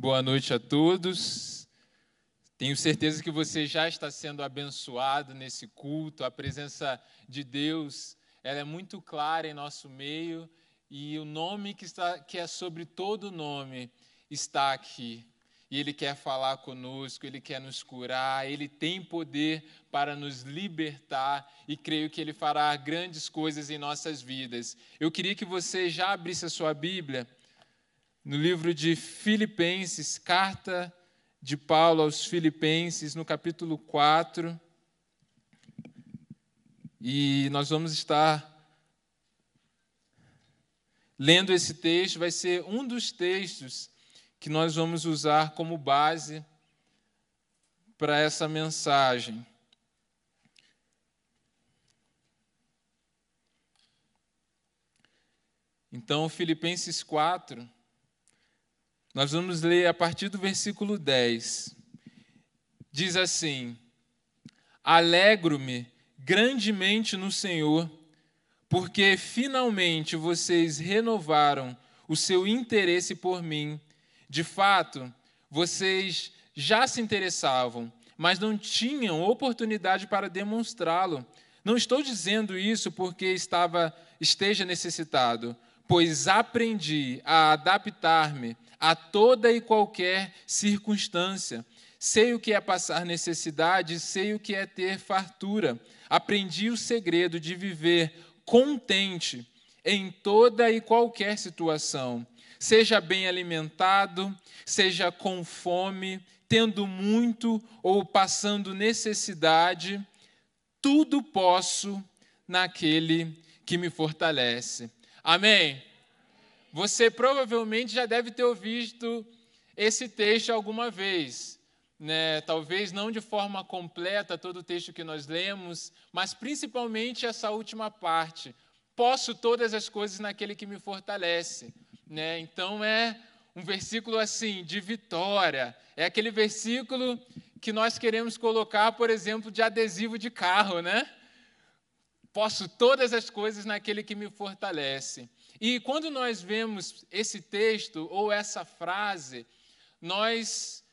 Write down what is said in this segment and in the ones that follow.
Boa noite a todos. Tenho certeza que você já está sendo abençoado nesse culto. A presença de Deus ela é muito clara em nosso meio e o nome que, está, que é sobre todo nome está aqui. E Ele quer falar conosco, Ele quer nos curar, Ele tem poder para nos libertar e creio que Ele fará grandes coisas em nossas vidas. Eu queria que você já abrisse a sua Bíblia no livro de Filipenses, carta de Paulo aos Filipenses, no capítulo 4. E nós vamos estar lendo esse texto, vai ser um dos textos que nós vamos usar como base para essa mensagem. Então, Filipenses 4, nós vamos ler a partir do versículo 10. Diz assim: Alegro-me grandemente no Senhor, porque finalmente vocês renovaram o seu interesse por mim. De fato, vocês já se interessavam, mas não tinham oportunidade para demonstrá-lo. Não estou dizendo isso porque estava esteja necessitado, pois aprendi a adaptar-me a toda e qualquer circunstância. Sei o que é passar necessidade, sei o que é ter fartura. Aprendi o segredo de viver contente em toda e qualquer situação. Seja bem alimentado, seja com fome, tendo muito ou passando necessidade, tudo posso naquele que me fortalece. Amém? Você provavelmente já deve ter ouvido esse texto alguma vez. Né? Talvez não de forma completa todo o texto que nós lemos, mas principalmente essa última parte. Posso todas as coisas naquele que me fortalece. Né? Então é um versículo assim, de vitória. É aquele versículo que nós queremos colocar, por exemplo, de adesivo de carro, né? Posso todas as coisas naquele que me fortalece. E quando nós vemos esse texto ou essa frase, nós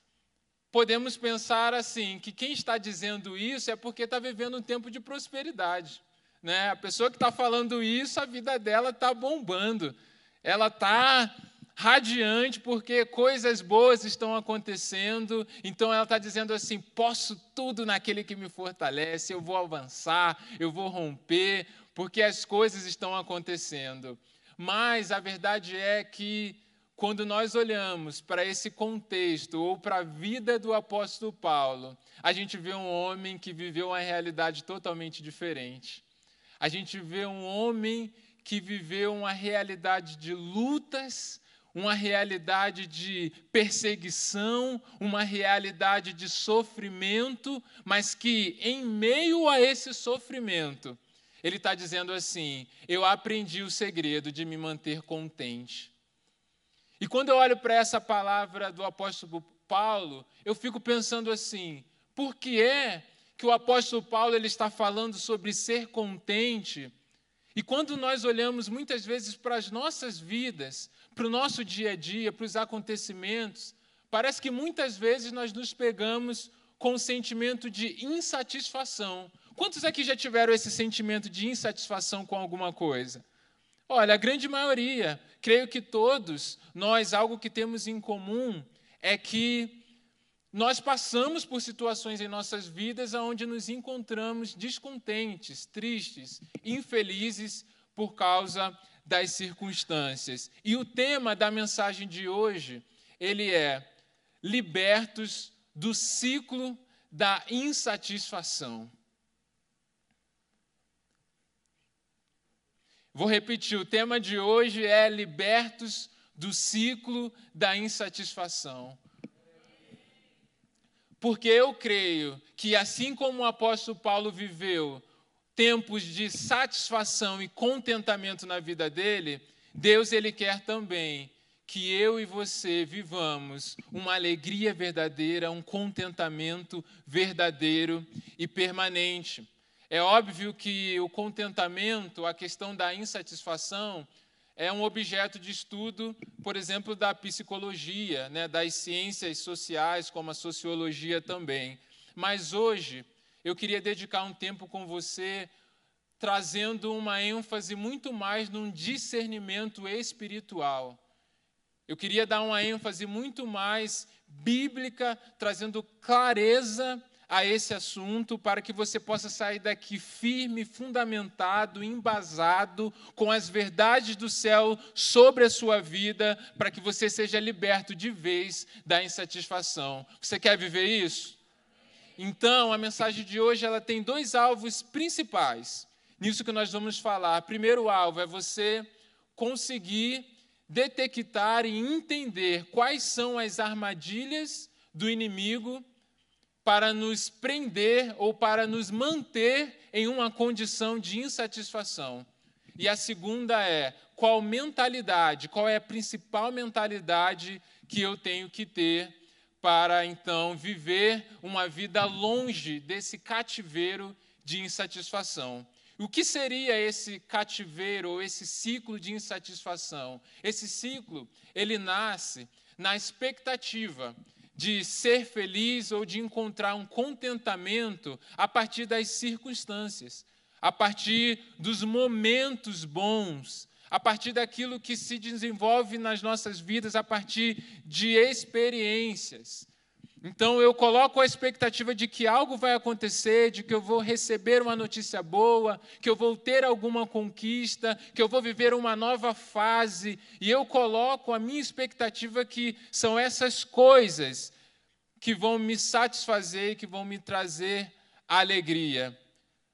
podemos pensar assim, que quem está dizendo isso é porque está vivendo um tempo de prosperidade. Né? A pessoa que está falando isso, a vida dela está bombando. Ela está radiante porque coisas boas estão acontecendo. Então ela está dizendo assim: posso tudo naquele que me fortalece, eu vou avançar, eu vou romper, porque as coisas estão acontecendo. Mas a verdade é que, quando nós olhamos para esse contexto ou para a vida do apóstolo Paulo, a gente vê um homem que viveu uma realidade totalmente diferente. A gente vê um homem que viveu uma realidade de lutas, uma realidade de perseguição, uma realidade de sofrimento, mas que, em meio a esse sofrimento, ele está dizendo assim: eu aprendi o segredo de me manter contente. E quando eu olho para essa palavra do apóstolo Paulo, eu fico pensando assim: por que é que o apóstolo Paulo ele está falando sobre ser contente? E quando nós olhamos muitas vezes para as nossas vidas, para o nosso dia a dia, para os acontecimentos, parece que muitas vezes nós nos pegamos com um sentimento de insatisfação, Quantos aqui já tiveram esse sentimento de insatisfação com alguma coisa? Olha, a grande maioria, creio que todos nós, algo que temos em comum é que nós passamos por situações em nossas vidas onde nos encontramos descontentes, tristes, infelizes por causa das circunstâncias. E o tema da mensagem de hoje, ele é libertos do ciclo da insatisfação. Vou repetir, o tema de hoje é libertos do ciclo da insatisfação. Porque eu creio que, assim como o apóstolo Paulo viveu tempos de satisfação e contentamento na vida dele, Deus ele quer também que eu e você vivamos uma alegria verdadeira, um contentamento verdadeiro e permanente. É óbvio que o contentamento, a questão da insatisfação, é um objeto de estudo, por exemplo, da psicologia, né, das ciências sociais, como a sociologia também. Mas hoje eu queria dedicar um tempo com você trazendo uma ênfase muito mais num discernimento espiritual. Eu queria dar uma ênfase muito mais bíblica, trazendo clareza a esse assunto para que você possa sair daqui firme, fundamentado, embasado com as verdades do céu sobre a sua vida, para que você seja liberto de vez da insatisfação. Você quer viver isso? Então, a mensagem de hoje ela tem dois alvos principais. Nisso que nós vamos falar. Primeiro alvo é você conseguir detectar e entender quais são as armadilhas do inimigo para nos prender ou para nos manter em uma condição de insatisfação. E a segunda é qual mentalidade, qual é a principal mentalidade que eu tenho que ter para então viver uma vida longe desse cativeiro de insatisfação. O que seria esse cativeiro ou esse ciclo de insatisfação? Esse ciclo, ele nasce na expectativa de ser feliz ou de encontrar um contentamento a partir das circunstâncias, a partir dos momentos bons, a partir daquilo que se desenvolve nas nossas vidas, a partir de experiências. Então eu coloco a expectativa de que algo vai acontecer, de que eu vou receber uma notícia boa, que eu vou ter alguma conquista, que eu vou viver uma nova fase, e eu coloco a minha expectativa que são essas coisas que vão me satisfazer, que vão me trazer alegria.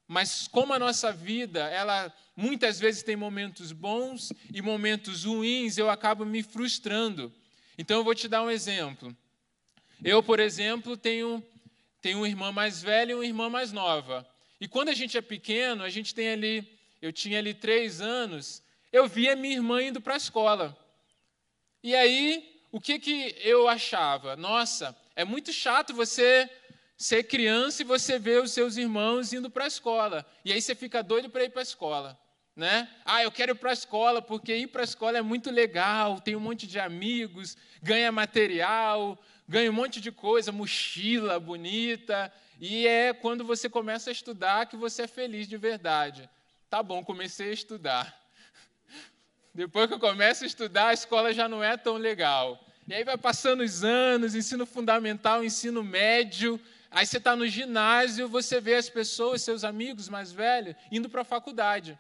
Mas como a nossa vida, ela muitas vezes tem momentos bons e momentos ruins, eu acabo me frustrando. Então eu vou te dar um exemplo. Eu, por exemplo, tenho, tenho uma irmã mais velha e uma irmã mais nova. E quando a gente é pequeno, a gente tem ali, eu tinha ali três anos, eu via minha irmã indo para a escola. E aí, o que, que eu achava? Nossa, é muito chato você ser criança e você ver os seus irmãos indo para a escola. E aí você fica doido para ir para a escola. Né? Ah, eu quero ir para a escola porque ir para a escola é muito legal, tem um monte de amigos, ganha material, ganha um monte de coisa, mochila bonita, e é quando você começa a estudar que você é feliz de verdade. Tá bom, comecei a estudar. Depois que eu começo a estudar, a escola já não é tão legal. E aí vai passando os anos, ensino fundamental, ensino médio, aí você está no ginásio, você vê as pessoas, seus amigos mais velhos, indo para a faculdade.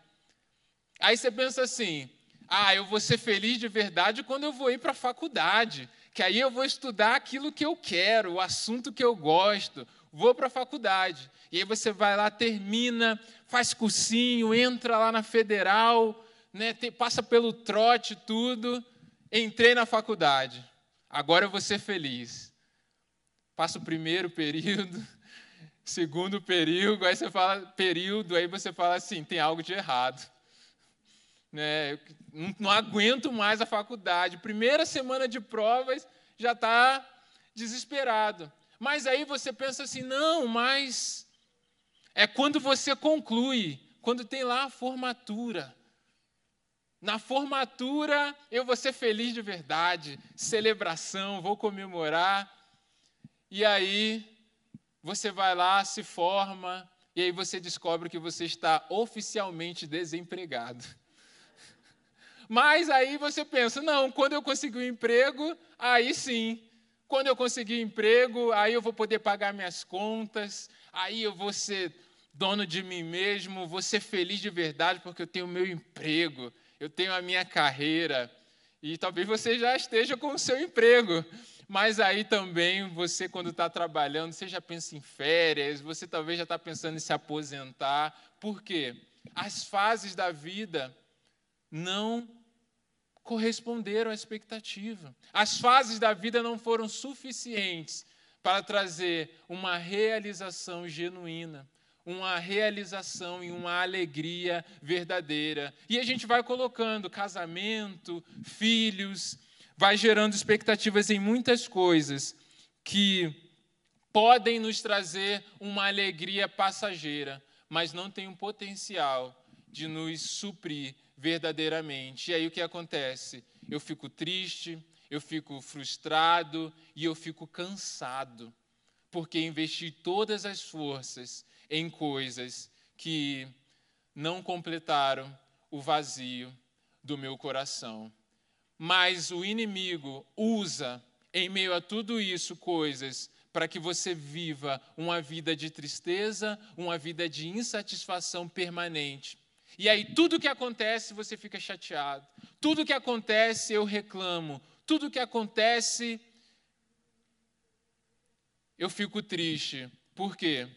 Aí você pensa assim: ah, eu vou ser feliz de verdade quando eu vou ir para a faculdade que aí eu vou estudar aquilo que eu quero, o assunto que eu gosto, vou para a faculdade. E aí você vai lá, termina, faz cursinho, entra lá na federal, né, passa pelo trote, tudo. Entrei na faculdade, agora eu vou ser feliz. Passa o primeiro período, segundo período, aí você fala período, aí você fala assim, tem algo de errado né, não, não aguento mais a faculdade. Primeira semana de provas, já está desesperado. Mas aí você pensa assim: não, mas é quando você conclui, quando tem lá a formatura. Na formatura eu vou ser feliz de verdade, celebração, vou comemorar. E aí você vai lá, se forma, e aí você descobre que você está oficialmente desempregado. Mas aí você pensa, não, quando eu conseguir um emprego, aí sim. Quando eu conseguir um emprego, aí eu vou poder pagar minhas contas, aí eu vou ser dono de mim mesmo, vou ser feliz de verdade porque eu tenho meu emprego, eu tenho a minha carreira. E talvez você já esteja com o seu emprego, mas aí também você, quando está trabalhando, você já pensa em férias, você talvez já está pensando em se aposentar. Por quê? As fases da vida não corresponderam à expectativa. As fases da vida não foram suficientes para trazer uma realização genuína, uma realização e uma alegria verdadeira. E a gente vai colocando casamento, filhos, vai gerando expectativas em muitas coisas que podem nos trazer uma alegria passageira, mas não tem um potencial de nos suprir verdadeiramente. E aí o que acontece? Eu fico triste, eu fico frustrado e eu fico cansado, porque investi todas as forças em coisas que não completaram o vazio do meu coração. Mas o inimigo usa, em meio a tudo isso, coisas para que você viva uma vida de tristeza, uma vida de insatisfação permanente. E aí, tudo que acontece, você fica chateado. Tudo que acontece, eu reclamo. Tudo que acontece, eu fico triste. Por quê?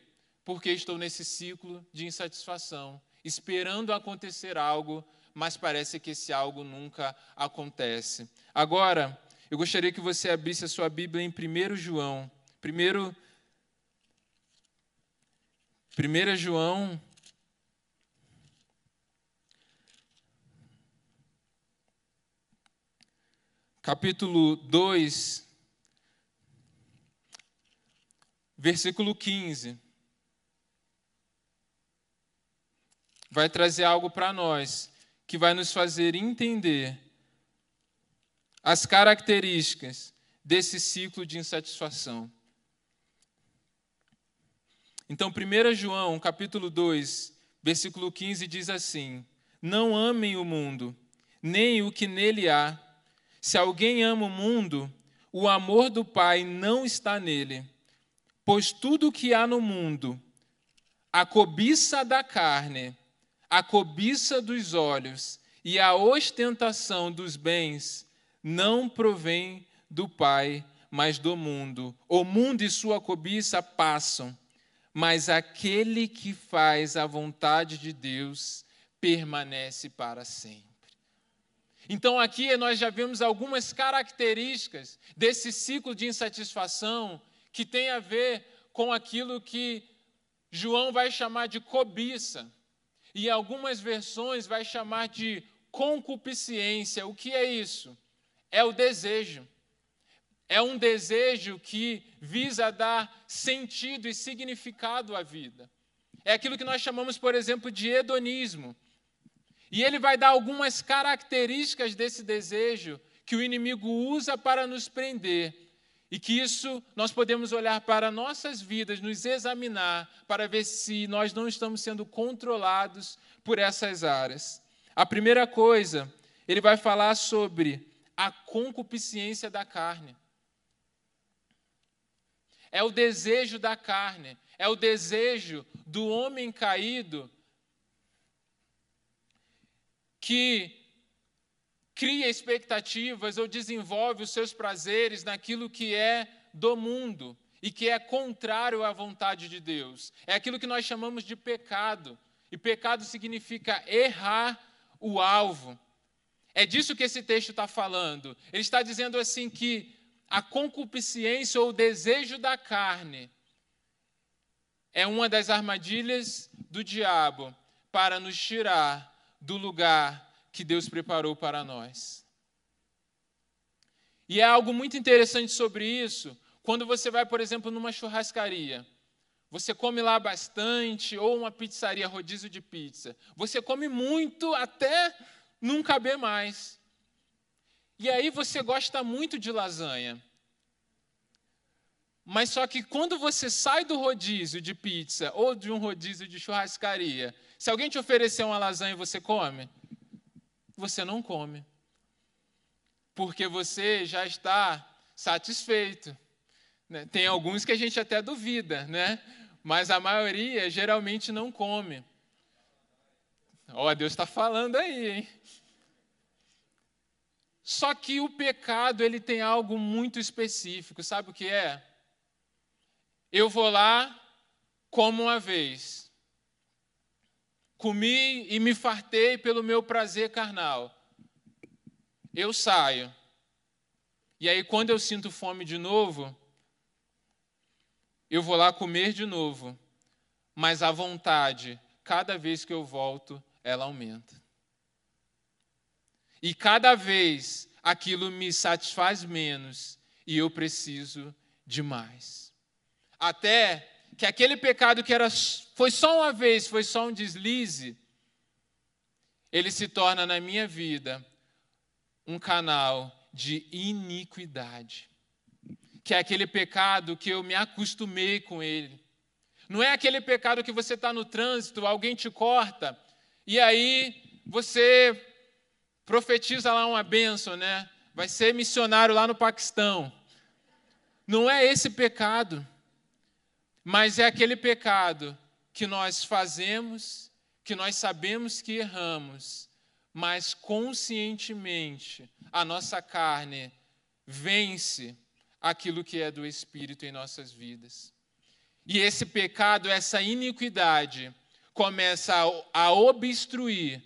Porque estou nesse ciclo de insatisfação, esperando acontecer algo, mas parece que esse algo nunca acontece. Agora, eu gostaria que você abrisse a sua Bíblia em 1 João. Primeiro, 1 João capítulo 2, versículo 15. Vai trazer algo para nós que vai nos fazer entender as características desse ciclo de insatisfação. Então, 1 João, capítulo 2, versículo 15 diz assim: Não amem o mundo, nem o que nele há. Se alguém ama o mundo, o amor do Pai não está nele. Pois tudo o que há no mundo, a cobiça da carne, a cobiça dos olhos e a ostentação dos bens, não provém do Pai, mas do mundo. O mundo e sua cobiça passam, mas aquele que faz a vontade de Deus permanece para sempre. Então, aqui nós já vemos algumas características desse ciclo de insatisfação que tem a ver com aquilo que João vai chamar de cobiça. E algumas versões vai chamar de concupiscência. O que é isso? É o desejo. É um desejo que visa dar sentido e significado à vida. É aquilo que nós chamamos, por exemplo, de hedonismo e ele vai dar algumas características desse desejo que o inimigo usa para nos prender. E que isso nós podemos olhar para nossas vidas, nos examinar, para ver se nós não estamos sendo controlados por essas áreas. A primeira coisa, ele vai falar sobre a concupiscência da carne. É o desejo da carne, é o desejo do homem caído que cria expectativas ou desenvolve os seus prazeres naquilo que é do mundo e que é contrário à vontade de Deus. É aquilo que nós chamamos de pecado. E pecado significa errar o alvo. É disso que esse texto está falando. Ele está dizendo assim que a concupiscência ou o desejo da carne é uma das armadilhas do diabo para nos tirar do lugar que Deus preparou para nós. E é algo muito interessante sobre isso, quando você vai, por exemplo, numa churrascaria. Você come lá bastante, ou uma pizzaria, rodízio de pizza. Você come muito até não caber mais. E aí você gosta muito de lasanha. Mas só que quando você sai do rodízio de pizza ou de um rodízio de churrascaria, se alguém te oferecer uma lasanha, você come? Você não come. Porque você já está satisfeito. Né? Tem alguns que a gente até duvida, né? mas a maioria geralmente não come. Ó, oh, Deus está falando aí, hein? Só que o pecado ele tem algo muito específico, sabe o que é? Eu vou lá, como uma vez. Comi e me fartei pelo meu prazer carnal. Eu saio. E aí, quando eu sinto fome de novo, eu vou lá comer de novo. Mas a vontade, cada vez que eu volto, ela aumenta. E cada vez aquilo me satisfaz menos e eu preciso de mais até que aquele pecado que era, foi só uma vez, foi só um deslize, ele se torna na minha vida um canal de iniquidade. Que é aquele pecado que eu me acostumei com ele. Não é aquele pecado que você está no trânsito, alguém te corta, e aí você profetiza lá uma bênção, né? Vai ser missionário lá no Paquistão. Não é esse pecado, mas é aquele pecado que nós fazemos, que nós sabemos que erramos, mas conscientemente a nossa carne vence aquilo que é do Espírito em nossas vidas. E esse pecado, essa iniquidade, começa a, a obstruir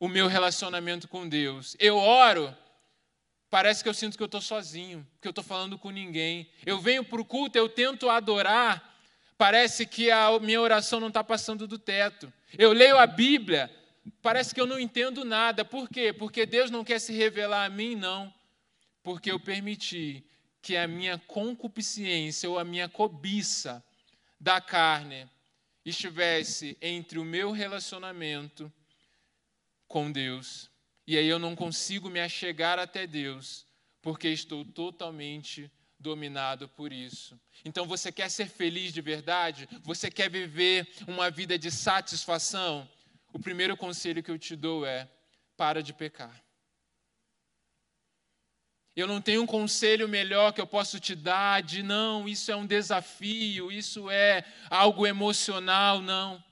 o meu relacionamento com Deus. Eu oro, parece que eu sinto que eu estou sozinho, que eu estou falando com ninguém. Eu venho para o culto, eu tento adorar, parece que a minha oração não está passando do teto. Eu leio a Bíblia, parece que eu não entendo nada. Por quê? Porque Deus não quer se revelar a mim, não. Porque eu permiti que a minha concupiscência ou a minha cobiça da carne estivesse entre o meu relacionamento com Deus. E aí eu não consigo me achegar até Deus, porque estou totalmente dominado por isso. Então você quer ser feliz de verdade? Você quer viver uma vida de satisfação? O primeiro conselho que eu te dou é: para de pecar. Eu não tenho um conselho melhor que eu posso te dar de não, isso é um desafio, isso é algo emocional, não.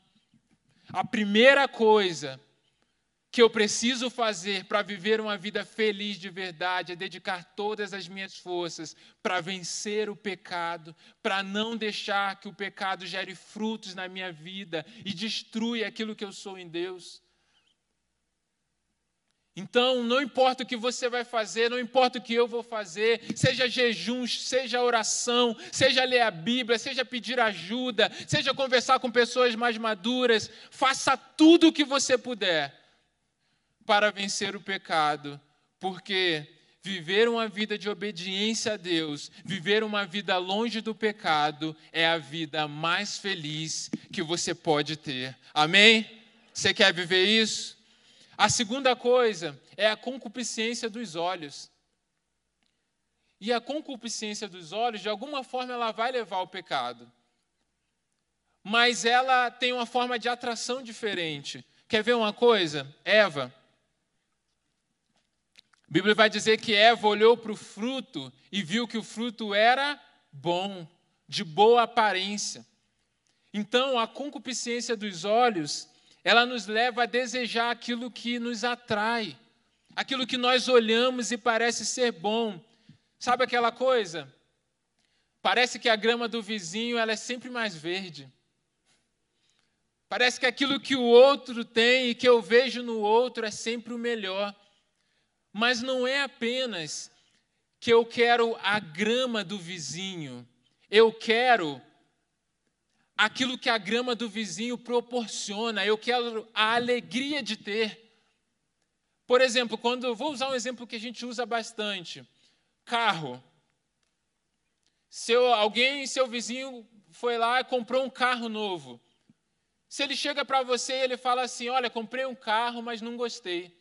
A primeira coisa que eu preciso fazer para viver uma vida feliz de verdade é dedicar todas as minhas forças para vencer o pecado, para não deixar que o pecado gere frutos na minha vida e destrua aquilo que eu sou em Deus. Então, não importa o que você vai fazer, não importa o que eu vou fazer, seja jejum, seja oração, seja ler a Bíblia, seja pedir ajuda, seja conversar com pessoas mais maduras, faça tudo o que você puder para vencer o pecado, porque viver uma vida de obediência a Deus, viver uma vida longe do pecado, é a vida mais feliz que você pode ter. Amém? Você quer viver isso? A segunda coisa é a concupiscência dos olhos. E a concupiscência dos olhos, de alguma forma, ela vai levar ao pecado. Mas ela tem uma forma de atração diferente. Quer ver uma coisa? Eva. A Bíblia vai dizer que Eva olhou para o fruto e viu que o fruto era bom, de boa aparência. Então, a concupiscência dos olhos ela nos leva a desejar aquilo que nos atrai, aquilo que nós olhamos e parece ser bom. Sabe aquela coisa? Parece que a grama do vizinho ela é sempre mais verde. Parece que aquilo que o outro tem e que eu vejo no outro é sempre o melhor. Mas não é apenas que eu quero a grama do vizinho, eu quero aquilo que a grama do vizinho proporciona, eu quero a alegria de ter. Por exemplo, quando vou usar um exemplo que a gente usa bastante, carro. Seu alguém, seu vizinho foi lá e comprou um carro novo. Se ele chega para você e ele fala assim: "Olha, comprei um carro, mas não gostei.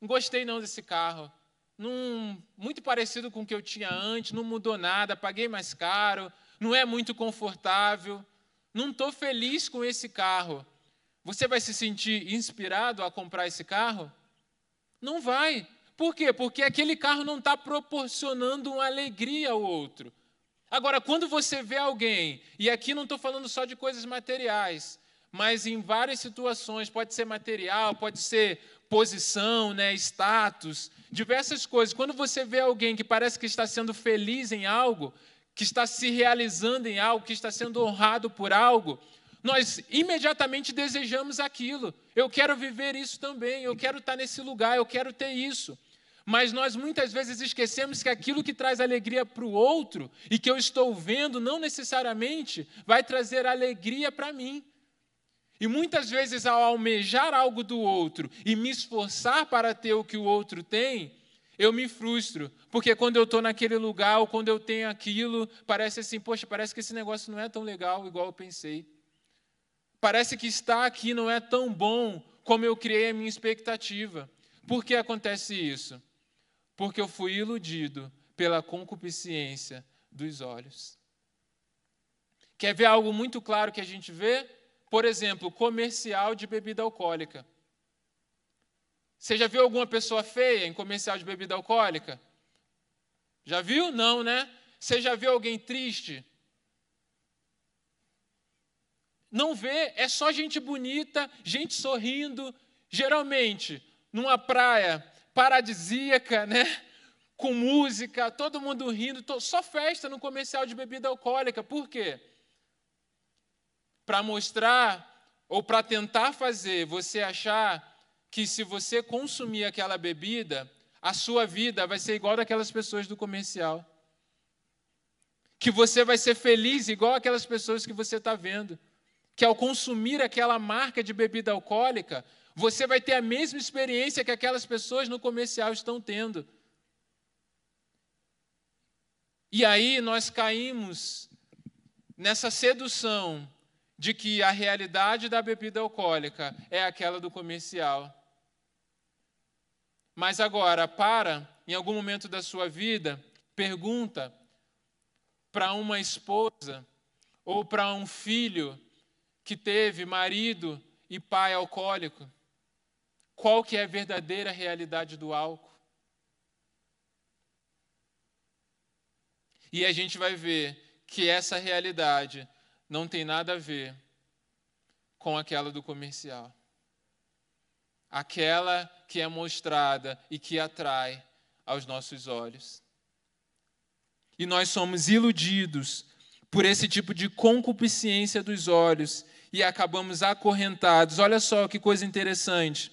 Não gostei não desse carro. Num, muito parecido com o que eu tinha antes, não mudou nada, paguei mais caro, não é muito confortável, não estou feliz com esse carro. Você vai se sentir inspirado a comprar esse carro? Não vai. Por quê? Porque aquele carro não está proporcionando uma alegria ao outro. Agora, quando você vê alguém, e aqui não estou falando só de coisas materiais, mas em várias situações, pode ser material, pode ser posição, né, status, diversas coisas. Quando você vê alguém que parece que está sendo feliz em algo, que está se realizando em algo, que está sendo honrado por algo, nós imediatamente desejamos aquilo. Eu quero viver isso também, eu quero estar nesse lugar, eu quero ter isso. Mas nós muitas vezes esquecemos que aquilo que traz alegria para o outro e que eu estou vendo não necessariamente vai trazer alegria para mim. E muitas vezes, ao almejar algo do outro e me esforçar para ter o que o outro tem, eu me frustro, porque quando eu estou naquele lugar ou quando eu tenho aquilo, parece assim, poxa, parece que esse negócio não é tão legal igual eu pensei. Parece que estar aqui não é tão bom como eu criei a minha expectativa. Por que acontece isso? Porque eu fui iludido pela concupiscência dos olhos. Quer ver algo muito claro que a gente vê? Por exemplo, comercial de bebida alcoólica. Você já viu alguma pessoa feia em comercial de bebida alcoólica? Já viu? Não, né? Você já viu alguém triste? Não vê, é só gente bonita, gente sorrindo, geralmente numa praia paradisíaca, né? Com música, todo mundo rindo, só festa no comercial de bebida alcoólica. Por quê? Para mostrar ou para tentar fazer você achar que se você consumir aquela bebida, a sua vida vai ser igual daquelas pessoas do comercial. Que você vai ser feliz igual aquelas pessoas que você está vendo. Que ao consumir aquela marca de bebida alcoólica, você vai ter a mesma experiência que aquelas pessoas no comercial estão tendo. E aí nós caímos nessa sedução de que a realidade da bebida alcoólica é aquela do comercial. Mas agora, para, em algum momento da sua vida, pergunta para uma esposa ou para um filho que teve marido e pai alcoólico, qual que é a verdadeira realidade do álcool? E a gente vai ver que essa realidade não tem nada a ver com aquela do comercial aquela que é mostrada e que atrai aos nossos olhos. E nós somos iludidos por esse tipo de concupiscência dos olhos e acabamos acorrentados. Olha só que coisa interessante.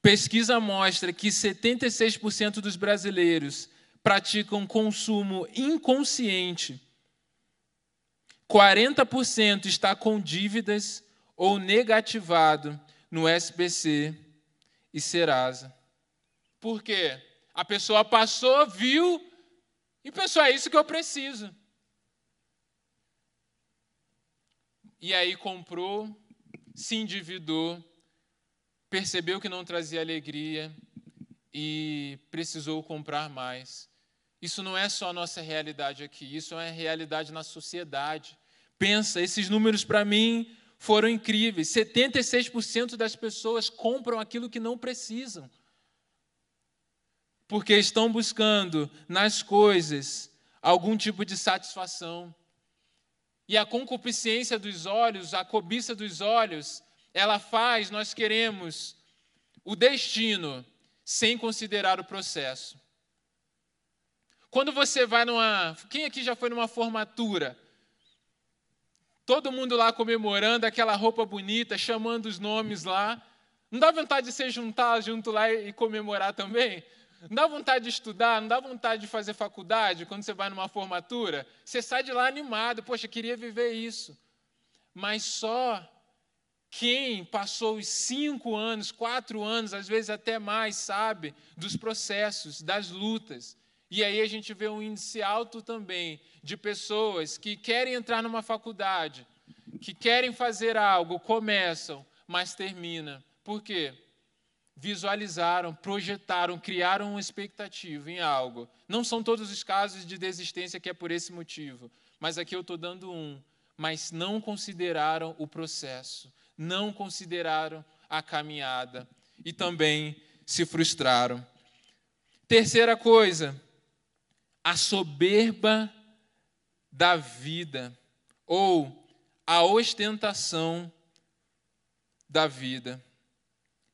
Pesquisa mostra que 76% dos brasileiros praticam consumo inconsciente. 40% está com dívidas ou negativado no SBC e Serasa. Por quê? A pessoa passou, viu e pensou: é isso que eu preciso. E aí comprou, se endividou, percebeu que não trazia alegria e precisou comprar mais. Isso não é só a nossa realidade aqui, isso é a realidade na sociedade. Pensa, esses números para mim foram incríveis. 76% das pessoas compram aquilo que não precisam. Porque estão buscando nas coisas algum tipo de satisfação. E a concupiscência dos olhos, a cobiça dos olhos, ela faz nós queremos o destino sem considerar o processo. Quando você vai numa. Quem aqui já foi numa formatura? Todo mundo lá comemorando, aquela roupa bonita, chamando os nomes lá. Não dá vontade de se juntar junto lá e comemorar também? Não dá vontade de estudar, não dá vontade de fazer faculdade quando você vai numa formatura? Você sai de lá animado, poxa, queria viver isso. Mas só quem passou os cinco anos, quatro anos, às vezes até mais, sabe dos processos, das lutas. E aí a gente vê um índice alto também de pessoas que querem entrar numa faculdade, que querem fazer algo, começam, mas termina. Por quê? Visualizaram, projetaram, criaram uma expectativa em algo. Não são todos os casos de desistência que é por esse motivo, mas aqui eu estou dando um. Mas não consideraram o processo, não consideraram a caminhada e também se frustraram. Terceira coisa, a soberba da vida ou a ostentação da vida.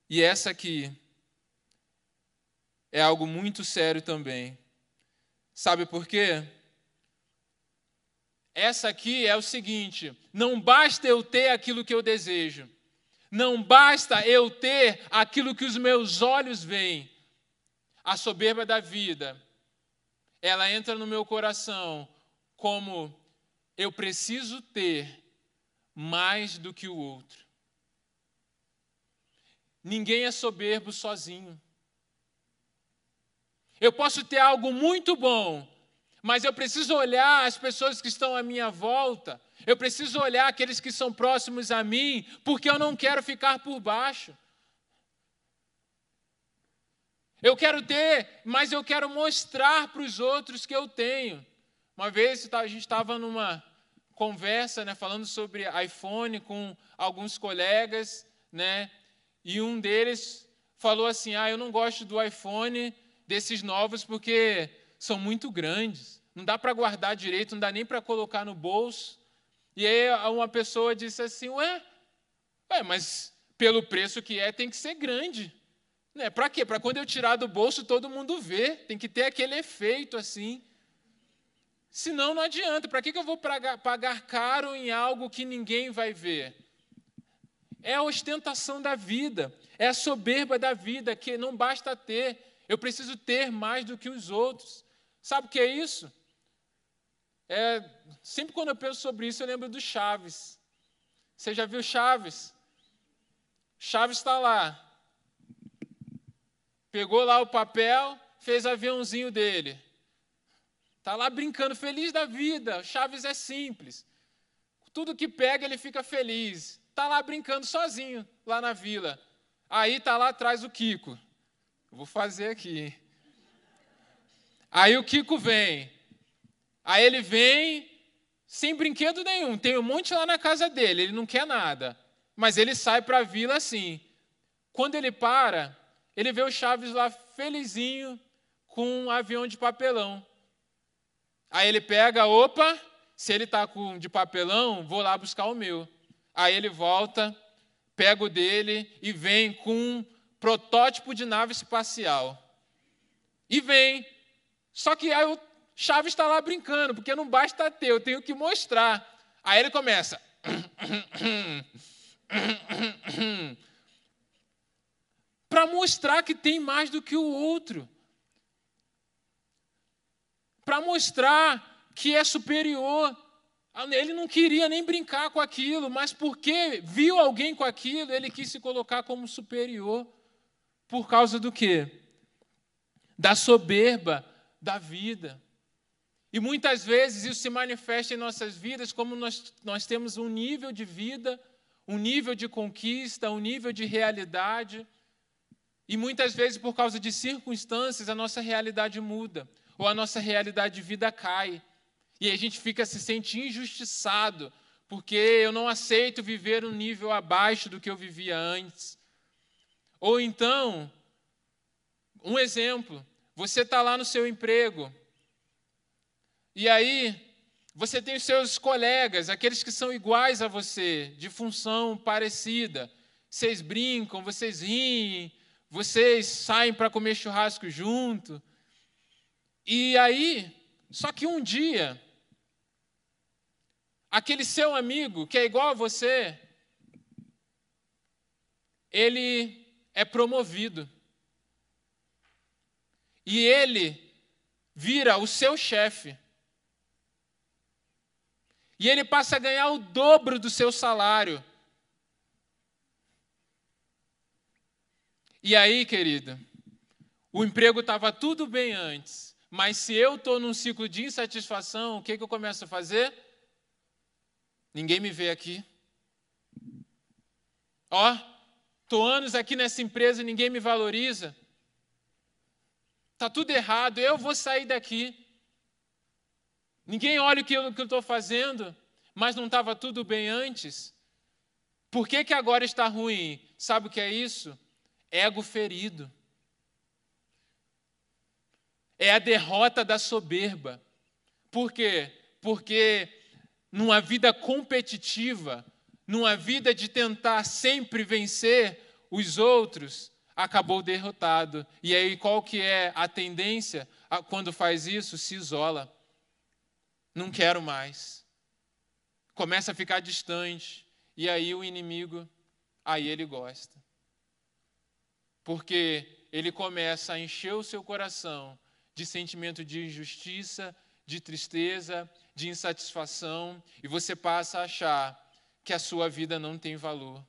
E essa aqui é algo muito sério também. Sabe por quê? Essa aqui é o seguinte: não basta eu ter aquilo que eu desejo, não basta eu ter aquilo que os meus olhos veem. A soberba da vida ela entra no meu coração como eu preciso ter mais do que o outro. Ninguém é soberbo sozinho. Eu posso ter algo muito bom, mas eu preciso olhar as pessoas que estão à minha volta, eu preciso olhar aqueles que são próximos a mim, porque eu não quero ficar por baixo. Eu quero ter, mas eu quero mostrar para os outros que eu tenho. Uma vez a gente estava numa conversa, né, falando sobre iPhone com alguns colegas, né, e um deles falou assim: Ah, eu não gosto do iPhone desses novos porque são muito grandes, não dá para guardar direito, não dá nem para colocar no bolso. E aí uma pessoa disse assim: Ué, ué mas pelo preço que é, tem que ser grande. Né? Para quê? Para quando eu tirar do bolso todo mundo ver. Tem que ter aquele efeito assim. Senão não adianta. Para que, que eu vou pagar, caro em algo que ninguém vai ver? É a ostentação da vida. É a soberba da vida que não basta ter. Eu preciso ter mais do que os outros. Sabe o que é isso? É, sempre quando eu penso sobre isso, eu lembro do Chaves. Você já viu Chaves? Chaves está lá, Pegou lá o papel, fez aviãozinho dele. Está lá brincando, feliz da vida. Chaves é simples. Tudo que pega, ele fica feliz. Está lá brincando sozinho, lá na vila. Aí está lá atrás o Kiko. Vou fazer aqui. Aí o Kiko vem. Aí ele vem sem brinquedo nenhum. Tem um monte lá na casa dele, ele não quer nada. Mas ele sai para a vila assim. Quando ele para, ele vê o Chaves lá felizinho com um avião de papelão. Aí ele pega, opa, se ele está com de papelão, vou lá buscar o meu. Aí ele volta, pega o dele e vem com um protótipo de nave espacial. E vem. Só que aí o Chaves está lá brincando, porque não basta ter, eu tenho que mostrar. Aí ele começa. Para mostrar que tem mais do que o outro. Para mostrar que é superior. Ele não queria nem brincar com aquilo, mas porque viu alguém com aquilo, ele quis se colocar como superior. Por causa do quê? Da soberba da vida. E muitas vezes isso se manifesta em nossas vidas como nós, nós temos um nível de vida, um nível de conquista, um nível de realidade e muitas vezes, por causa de circunstâncias, a nossa realidade muda, ou a nossa realidade de vida cai. E a gente fica se sentindo injustiçado, porque eu não aceito viver um nível abaixo do que eu vivia antes. Ou então, um exemplo, você está lá no seu emprego, e aí você tem os seus colegas, aqueles que são iguais a você, de função parecida. Vocês brincam, vocês riem, vocês saem para comer churrasco junto. E aí, só que um dia, aquele seu amigo que é igual a você, ele é promovido. E ele vira o seu chefe. E ele passa a ganhar o dobro do seu salário. E aí, querida, o emprego estava tudo bem antes, mas se eu estou num ciclo de insatisfação, o que, que eu começo a fazer? Ninguém me vê aqui. Ó, estou anos aqui nessa empresa e ninguém me valoriza. Está tudo errado, eu vou sair daqui. Ninguém olha o que eu estou fazendo, mas não estava tudo bem antes. Por que, que agora está ruim? Sabe o que é isso? Ego ferido. É a derrota da soberba. Por quê? Porque numa vida competitiva, numa vida de tentar sempre vencer os outros, acabou derrotado. E aí qual que é a tendência quando faz isso? Se isola. Não quero mais. Começa a ficar distante. E aí o inimigo, aí ele gosta porque ele começa a encher o seu coração de sentimento de injustiça, de tristeza, de insatisfação, e você passa a achar que a sua vida não tem valor.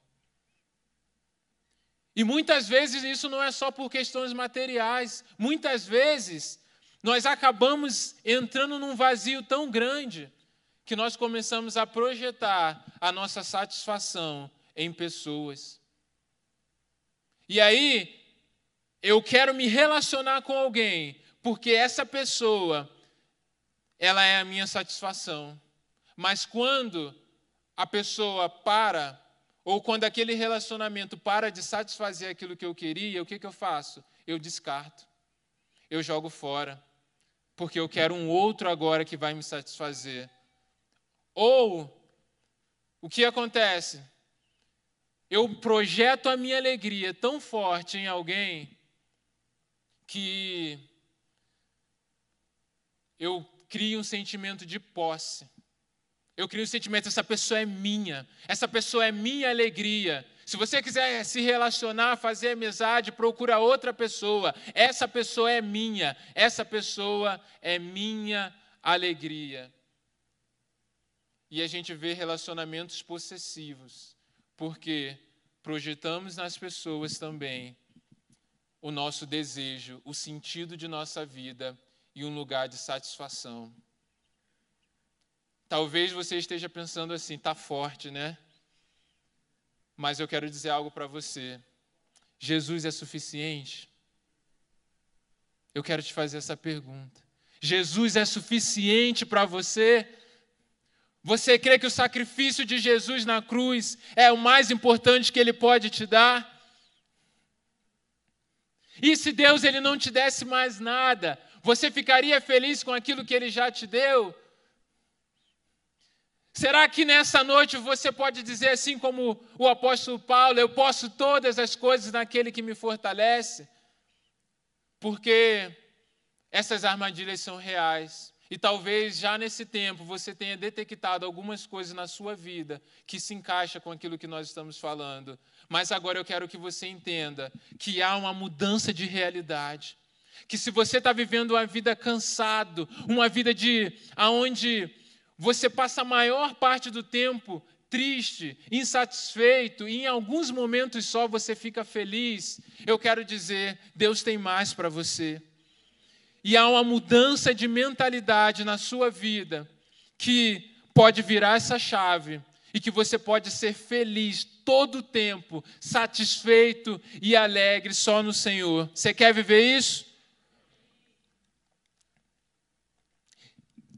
E muitas vezes isso não é só por questões materiais, muitas vezes nós acabamos entrando num vazio tão grande que nós começamos a projetar a nossa satisfação em pessoas. E aí, eu quero me relacionar com alguém, porque essa pessoa, ela é a minha satisfação. Mas quando a pessoa para, ou quando aquele relacionamento para de satisfazer aquilo que eu queria, o que, que eu faço? Eu descarto, eu jogo fora, porque eu quero um outro agora que vai me satisfazer. Ou, o que acontece? Eu projeto a minha alegria tão forte em alguém que eu crio um sentimento de posse. Eu crio um sentimento, essa pessoa é minha, essa pessoa é minha alegria. Se você quiser se relacionar, fazer amizade, procura outra pessoa. Essa pessoa é minha, essa pessoa é minha alegria. E a gente vê relacionamentos possessivos, porque projetamos nas pessoas também o nosso desejo, o sentido de nossa vida e um lugar de satisfação. Talvez você esteja pensando assim, tá forte, né? Mas eu quero dizer algo para você. Jesus é suficiente? Eu quero te fazer essa pergunta. Jesus é suficiente para você? Você crê que o sacrifício de Jesus na cruz é o mais importante que ele pode te dar? E se Deus ele não te desse mais nada, você ficaria feliz com aquilo que ele já te deu? Será que nessa noite você pode dizer assim como o apóstolo Paulo, eu posso todas as coisas naquele que me fortalece? Porque essas armadilhas são reais. E talvez já nesse tempo você tenha detectado algumas coisas na sua vida que se encaixa com aquilo que nós estamos falando. Mas agora eu quero que você entenda que há uma mudança de realidade. Que se você está vivendo uma vida cansado, uma vida de aonde você passa a maior parte do tempo triste, insatisfeito, e em alguns momentos só você fica feliz, eu quero dizer, Deus tem mais para você e há uma mudança de mentalidade na sua vida que pode virar essa chave e que você pode ser feliz todo o tempo, satisfeito e alegre só no Senhor. Você quer viver isso?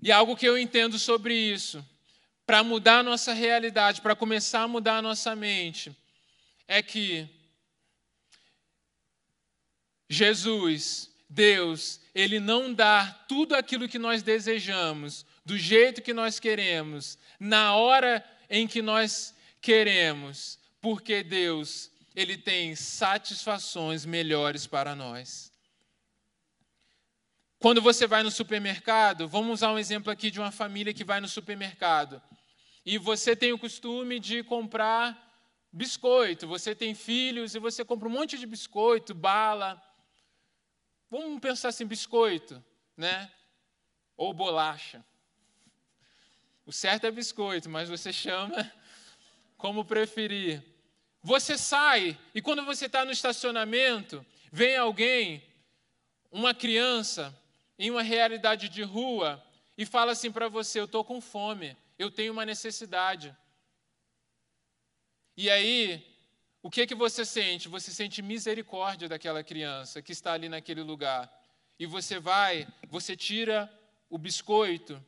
E algo que eu entendo sobre isso, para mudar a nossa realidade, para começar a mudar a nossa mente, é que Jesus, Deus, ele não dá tudo aquilo que nós desejamos, do jeito que nós queremos, na hora em que nós queremos, porque Deus, ele tem satisfações melhores para nós. Quando você vai no supermercado, vamos usar um exemplo aqui de uma família que vai no supermercado. E você tem o costume de comprar biscoito, você tem filhos e você compra um monte de biscoito, bala, Vamos pensar assim, biscoito, né? Ou bolacha. O certo é biscoito, mas você chama como preferir. Você sai e quando você está no estacionamento, vem alguém, uma criança, em uma realidade de rua, e fala assim para você: Eu estou com fome, eu tenho uma necessidade. E aí, o que é que você sente? Você sente misericórdia daquela criança que está ali naquele lugar. E você vai, você tira o biscoito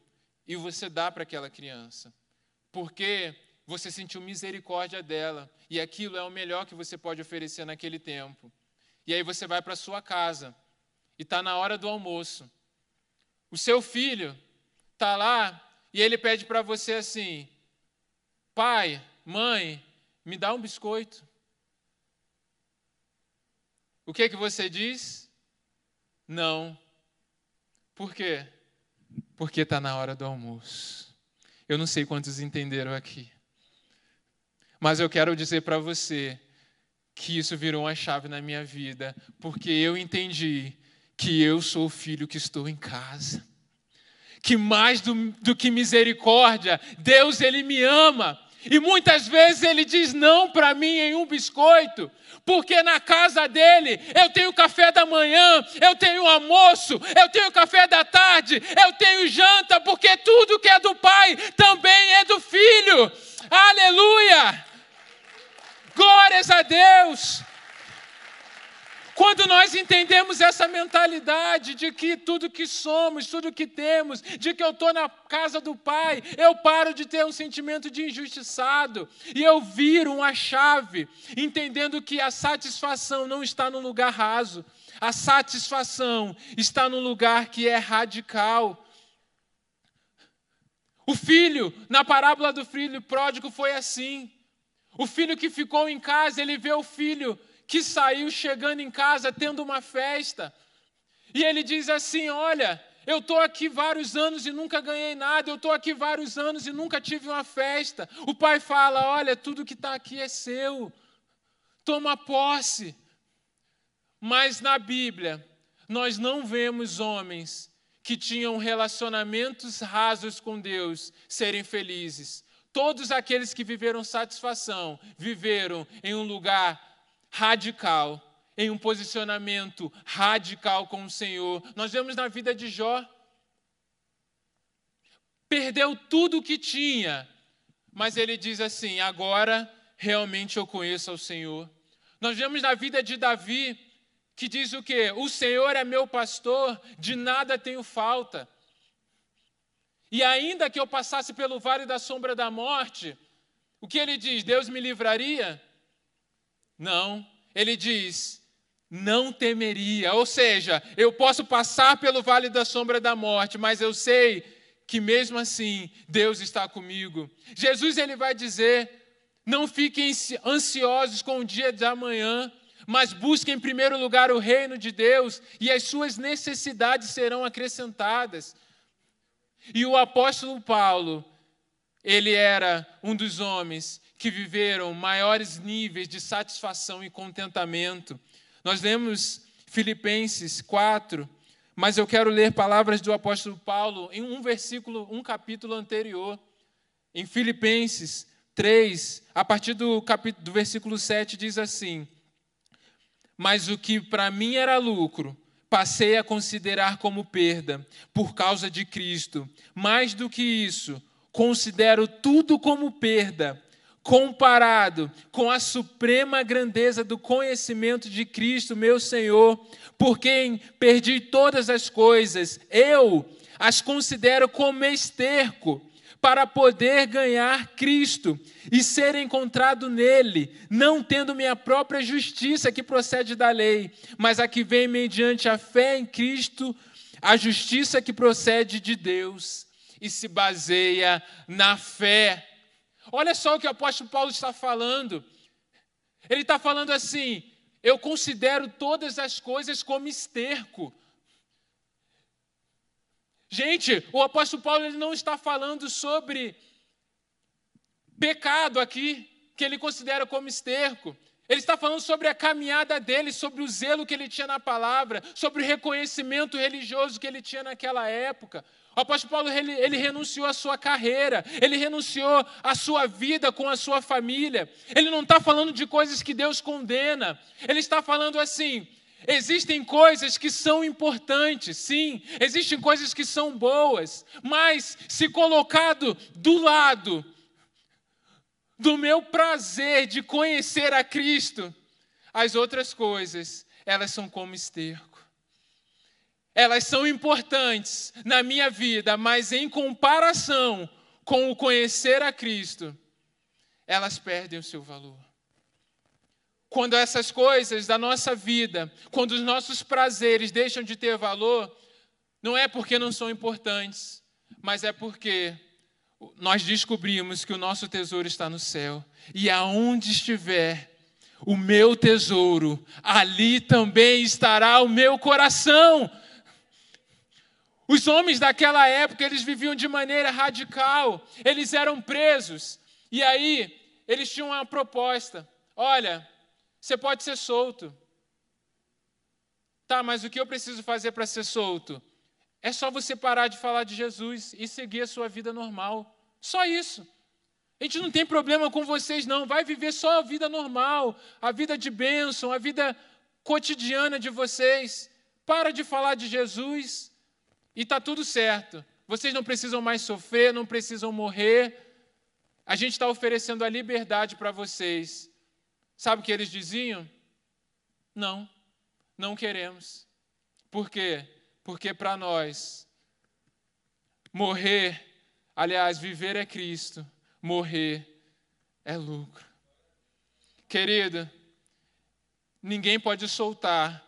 e você dá para aquela criança. Porque você sentiu misericórdia dela e aquilo é o melhor que você pode oferecer naquele tempo. E aí você vai para sua casa e está na hora do almoço. O seu filho está lá e ele pede para você assim: pai, mãe, me dá um biscoito. O que é que você diz? Não. Por quê? Porque está na hora do almoço. Eu não sei quantos entenderam aqui. Mas eu quero dizer para você que isso virou uma chave na minha vida, porque eu entendi que eu sou o filho que estou em casa. Que mais do, do que misericórdia, Deus, Ele me ama E muitas vezes ele diz não para mim em um biscoito, porque na casa dele eu tenho café da manhã, eu tenho almoço, eu tenho café da tarde, eu tenho janta, porque tudo que é do pai também é do filho. Aleluia! Glórias a Deus! Quando nós entendemos essa mentalidade de que tudo que somos, tudo que temos, de que eu estou na casa do Pai, eu paro de ter um sentimento de injustiçado e eu viro uma chave, entendendo que a satisfação não está no lugar raso, a satisfação está no lugar que é radical. O filho, na parábola do filho pródigo, foi assim. O filho que ficou em casa, ele vê o filho que saiu chegando em casa tendo uma festa. E ele diz assim: Olha, eu estou aqui vários anos e nunca ganhei nada, eu estou aqui vários anos e nunca tive uma festa. O pai fala: Olha, tudo que está aqui é seu, toma posse. Mas na Bíblia, nós não vemos homens que tinham relacionamentos rasos com Deus serem felizes. Todos aqueles que viveram satisfação viveram em um lugar radical, em um posicionamento radical com o Senhor. Nós vemos na vida de Jó. Perdeu tudo o que tinha, mas ele diz assim: agora realmente eu conheço ao Senhor. Nós vemos na vida de Davi, que diz o quê? O Senhor é meu pastor, de nada tenho falta. E ainda que eu passasse pelo vale da sombra da morte, o que ele diz? Deus me livraria? Não, ele diz: não temeria. Ou seja, eu posso passar pelo vale da sombra da morte, mas eu sei que mesmo assim Deus está comigo. Jesus ele vai dizer: não fiquem ansiosos com o dia de amanhã, mas busquem em primeiro lugar o reino de Deus e as suas necessidades serão acrescentadas. E o apóstolo Paulo, ele era um dos homens que viveram maiores níveis de satisfação e contentamento. Nós lemos Filipenses 4, mas eu quero ler palavras do apóstolo Paulo em um versículo, um capítulo anterior. Em Filipenses 3, a partir do, capítulo, do versículo 7, diz assim: Mas o que para mim era lucro, passei a considerar como perda, por causa de Cristo. Mais do que isso, considero tudo como perda comparado com a suprema grandeza do conhecimento de Cristo, meu Senhor, por quem perdi todas as coisas, eu as considero como esterco para poder ganhar Cristo e ser encontrado nele, não tendo minha própria justiça que procede da lei, mas a que vem mediante a fé em Cristo, a justiça que procede de Deus e se baseia na fé Olha só o que o apóstolo Paulo está falando. Ele está falando assim: eu considero todas as coisas como esterco. Gente, o apóstolo Paulo ele não está falando sobre pecado aqui, que ele considera como esterco. Ele está falando sobre a caminhada dele, sobre o zelo que ele tinha na palavra, sobre o reconhecimento religioso que ele tinha naquela época. O apóstolo Paulo ele, ele renunciou à sua carreira, ele renunciou à sua vida com a sua família. Ele não está falando de coisas que Deus condena. Ele está falando assim: Existem coisas que são importantes, sim, existem coisas que são boas, mas se colocado do lado do meu prazer de conhecer a Cristo, as outras coisas, elas são como esterco. Elas são importantes na minha vida, mas em comparação com o conhecer a Cristo, elas perdem o seu valor. Quando essas coisas da nossa vida, quando os nossos prazeres deixam de ter valor, não é porque não são importantes, mas é porque nós descobrimos que o nosso tesouro está no céu. E aonde estiver o meu tesouro, ali também estará o meu coração. Os homens daquela época, eles viviam de maneira radical, eles eram presos. E aí, eles tinham uma proposta: olha, você pode ser solto. Tá, mas o que eu preciso fazer para ser solto? É só você parar de falar de Jesus e seguir a sua vida normal. Só isso. A gente não tem problema com vocês, não. Vai viver só a vida normal, a vida de bênção, a vida cotidiana de vocês. Para de falar de Jesus e está tudo certo. Vocês não precisam mais sofrer, não precisam morrer. A gente está oferecendo a liberdade para vocês. Sabe o que eles diziam? Não, não queremos. Por quê? Porque para nós, morrer, aliás, viver é Cristo, morrer é lucro. Querido, ninguém pode soltar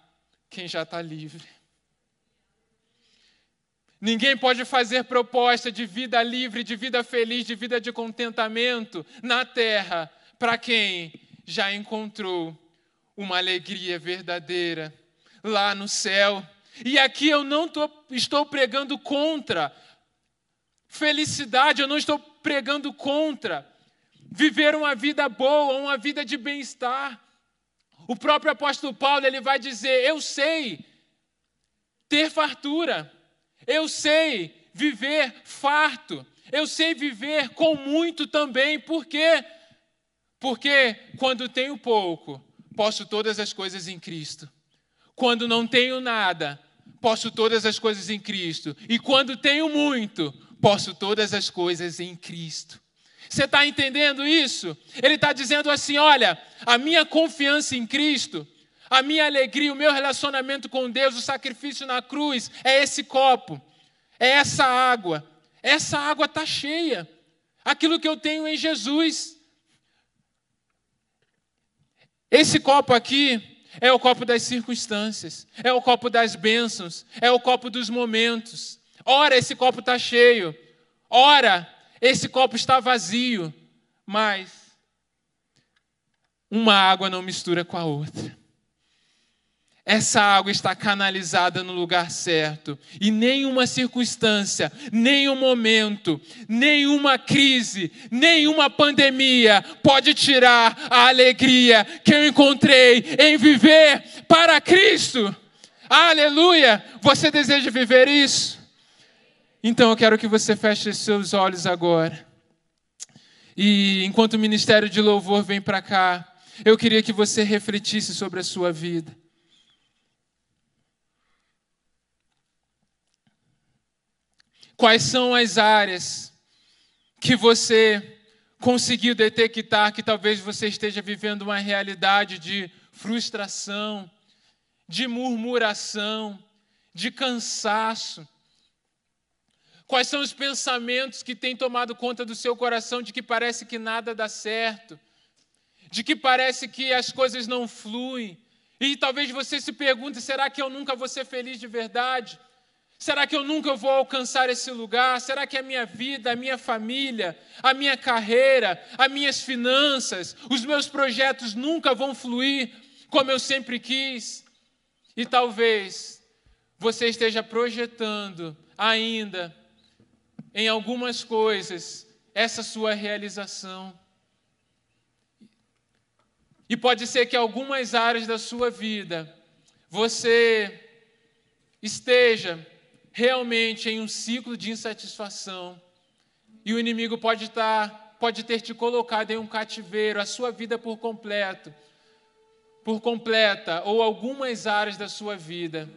quem já está livre. Ninguém pode fazer proposta de vida livre, de vida feliz, de vida de contentamento na terra para quem já encontrou uma alegria verdadeira lá no céu. E aqui eu não tô, estou pregando contra felicidade, eu não estou pregando contra viver uma vida boa, uma vida de bem-estar. O próprio apóstolo Paulo ele vai dizer: Eu sei ter fartura, eu sei viver farto, eu sei viver com muito também. Por quê? Porque quando tenho pouco, posso todas as coisas em Cristo. Quando não tenho nada, posso todas as coisas em Cristo. E quando tenho muito, posso todas as coisas em Cristo. Você está entendendo isso? Ele está dizendo assim: olha, a minha confiança em Cristo, a minha alegria, o meu relacionamento com Deus, o sacrifício na cruz, é esse copo, é essa água. Essa água está cheia. Aquilo que eu tenho em Jesus. Esse copo aqui é o copo das circunstâncias, é o copo das bênçãos, é o copo dos momentos. Ora, esse copo está cheio. Ora, esse copo está vazio, mas uma água não mistura com a outra. Essa água está canalizada no lugar certo. E nenhuma circunstância, nenhum momento, nenhuma crise, nenhuma pandemia pode tirar a alegria que eu encontrei em viver para Cristo. Aleluia! Você deseja viver isso? Então eu quero que você feche seus olhos agora. E enquanto o ministério de louvor vem para cá, eu queria que você refletisse sobre a sua vida. Quais são as áreas que você conseguiu detectar que talvez você esteja vivendo uma realidade de frustração, de murmuração, de cansaço, Quais são os pensamentos que têm tomado conta do seu coração de que parece que nada dá certo, de que parece que as coisas não fluem? E talvez você se pergunte: será que eu nunca vou ser feliz de verdade? Será que eu nunca vou alcançar esse lugar? Será que a minha vida, a minha família, a minha carreira, as minhas finanças, os meus projetos nunca vão fluir como eu sempre quis? E talvez você esteja projetando ainda em algumas coisas essa sua realização. E pode ser que algumas áreas da sua vida você esteja realmente em um ciclo de insatisfação. E o inimigo pode estar, pode ter te colocado em um cativeiro, a sua vida por completo, por completa, ou algumas áreas da sua vida.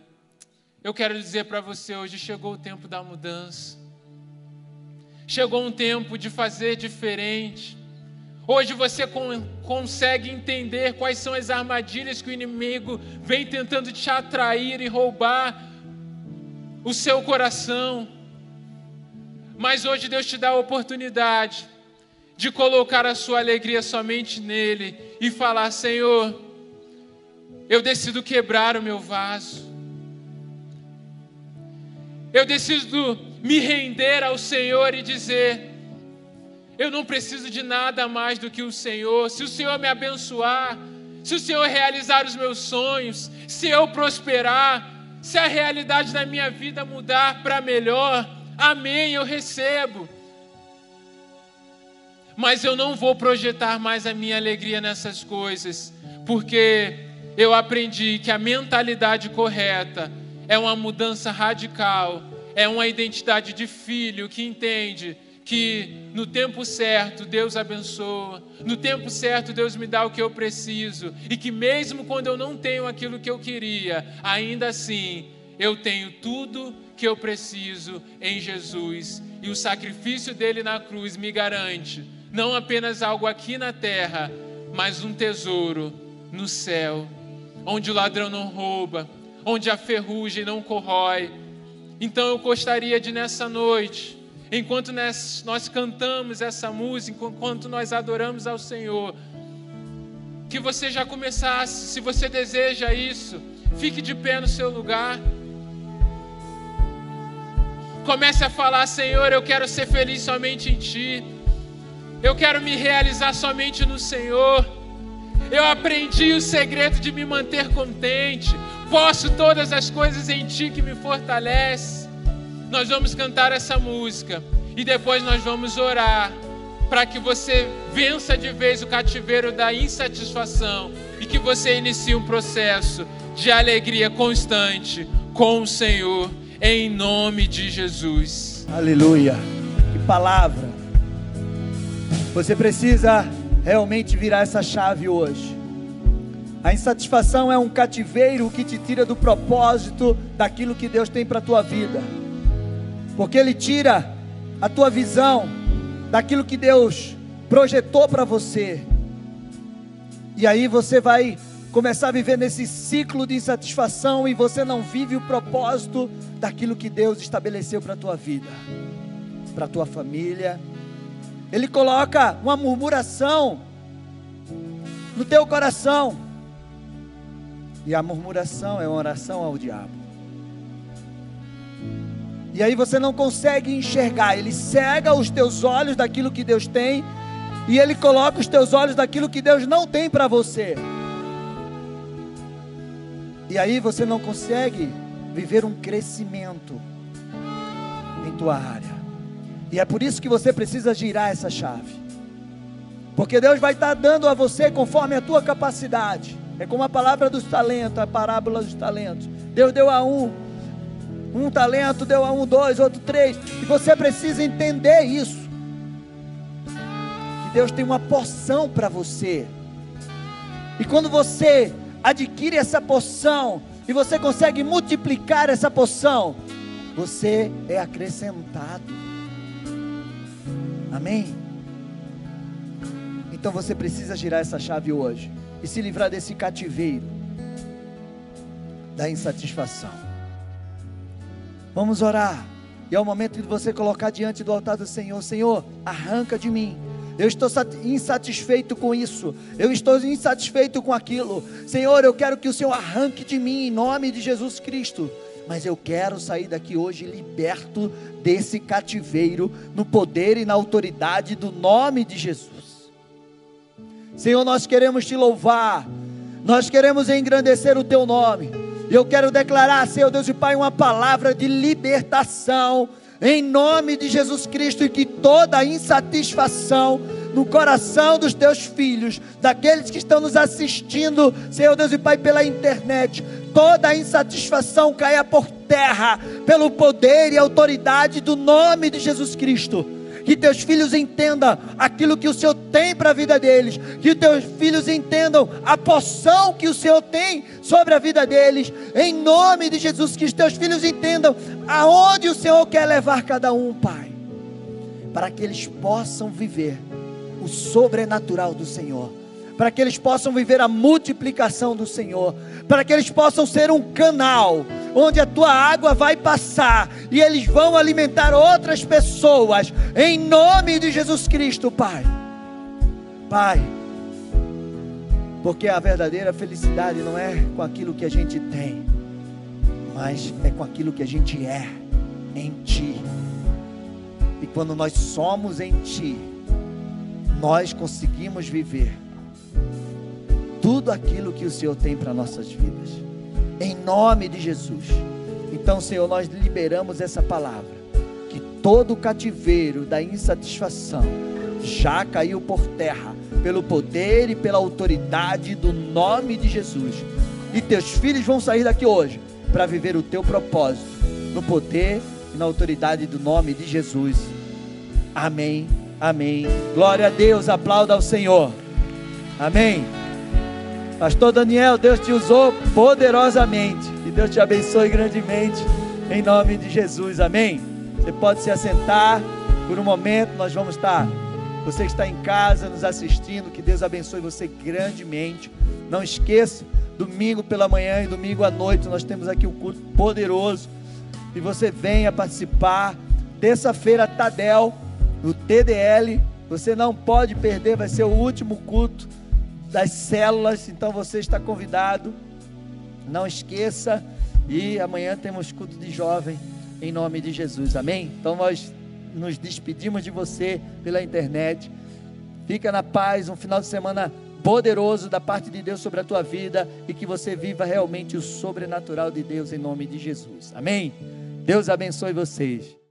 Eu quero dizer para você hoje chegou o tempo da mudança. Chegou um tempo de fazer diferente. Hoje você consegue entender quais são as armadilhas que o inimigo vem tentando te atrair e roubar o seu coração. Mas hoje Deus te dá a oportunidade de colocar a sua alegria somente nele e falar: Senhor, eu decido quebrar o meu vaso. Eu decido me render ao Senhor e dizer: eu não preciso de nada mais do que o Senhor. Se o Senhor me abençoar, se o Senhor realizar os meus sonhos, se eu prosperar, se a realidade da minha vida mudar para melhor, amém, eu recebo. Mas eu não vou projetar mais a minha alegria nessas coisas, porque eu aprendi que a mentalidade correta é uma mudança radical, é uma identidade de filho que entende que no tempo certo Deus abençoa, no tempo certo Deus me dá o que eu preciso, e que mesmo quando eu não tenho aquilo que eu queria, ainda assim eu tenho tudo que eu preciso em Jesus, e o sacrifício dele na cruz me garante não apenas algo aqui na terra, mas um tesouro no céu, onde o ladrão não rouba, onde a ferrugem não corrói. Então eu gostaria de nessa noite, enquanto nós cantamos essa música, enquanto nós adoramos ao Senhor, que você já começasse, se você deseja isso, fique de pé no seu lugar. Comece a falar, Senhor, eu quero ser feliz somente em Ti. Eu quero me realizar somente no Senhor. Eu aprendi o segredo de me manter contente. Posso todas as coisas em Ti que me fortalece. Nós vamos cantar essa música e depois nós vamos orar para que você vença de vez o cativeiro da insatisfação e que você inicie um processo de alegria constante com o Senhor em nome de Jesus. Aleluia. Que palavra. Você precisa realmente virar essa chave hoje. A insatisfação é um cativeiro que te tira do propósito daquilo que Deus tem para tua vida. Porque ele tira a tua visão daquilo que Deus projetou para você. E aí você vai começar a viver nesse ciclo de insatisfação e você não vive o propósito daquilo que Deus estabeleceu para a tua vida, para a tua família. Ele coloca uma murmuração no teu coração. E a murmuração é uma oração ao diabo. E aí você não consegue enxergar, ele cega os teus olhos daquilo que Deus tem, e ele coloca os teus olhos daquilo que Deus não tem para você. E aí você não consegue viver um crescimento em tua área. E é por isso que você precisa girar essa chave. Porque Deus vai estar dando a você conforme a tua capacidade. É como a palavra dos talentos, a parábola dos talentos. Deus deu a um, um talento, deu a um, dois, outro três. E você precisa entender isso. Que Deus tem uma porção para você. E quando você adquire essa porção e você consegue multiplicar essa porção, você é acrescentado. Amém? Então você precisa girar essa chave hoje e se livrar desse cativeiro da insatisfação. Vamos orar. E é o momento de você colocar diante do altar do Senhor: Senhor, arranca de mim eu estou insatisfeito com isso. Eu estou insatisfeito com aquilo. Senhor, eu quero que o Senhor arranque de mim em nome de Jesus Cristo. Mas eu quero sair daqui hoje liberto desse cativeiro, no poder e na autoridade do nome de Jesus. Senhor, nós queremos te louvar, nós queremos engrandecer o teu nome. E eu quero declarar, Senhor Deus e Pai, uma palavra de libertação em nome de Jesus Cristo, e que toda insatisfação no coração dos teus filhos, daqueles que estão nos assistindo, Senhor Deus e Pai, pela internet, toda insatisfação caia por terra, pelo poder e autoridade do nome de Jesus Cristo que teus filhos entendam aquilo que o Senhor tem para a vida deles, que teus filhos entendam a poção que o Senhor tem sobre a vida deles, em nome de Jesus, que os teus filhos entendam aonde o Senhor quer levar cada um, Pai, para que eles possam viver o sobrenatural do Senhor para que eles possam viver a multiplicação do Senhor, para que eles possam ser um canal onde a tua água vai passar e eles vão alimentar outras pessoas, em nome de Jesus Cristo, Pai. Pai, porque a verdadeira felicidade não é com aquilo que a gente tem, mas é com aquilo que a gente é em Ti. E quando nós somos em Ti, nós conseguimos viver tudo aquilo que o Senhor tem para nossas vidas. Em nome de Jesus. Então, Senhor, nós liberamos essa palavra. Que todo o cativeiro da insatisfação já caiu por terra, pelo poder e pela autoridade do nome de Jesus. E teus filhos vão sair daqui hoje para viver o teu propósito, no poder e na autoridade do nome de Jesus. Amém. Amém. Glória a Deus, aplauda ao Senhor. Amém. Pastor Daniel, Deus te usou poderosamente. Que Deus te abençoe grandemente. Em nome de Jesus. Amém. Você pode se assentar por um momento. Nós vamos estar. Você que está em casa nos assistindo, que Deus abençoe você grandemente. Não esqueça, domingo pela manhã e domingo à noite nós temos aqui um culto poderoso. E você venha participar. Terça-feira, Tadel, no TDL. Você não pode perder, vai ser o último culto das células, então você está convidado. Não esqueça. E amanhã temos culto de jovem em nome de Jesus. Amém? Então nós nos despedimos de você pela internet. Fica na paz, um final de semana poderoso da parte de Deus sobre a tua vida e que você viva realmente o sobrenatural de Deus em nome de Jesus. Amém? Deus abençoe vocês.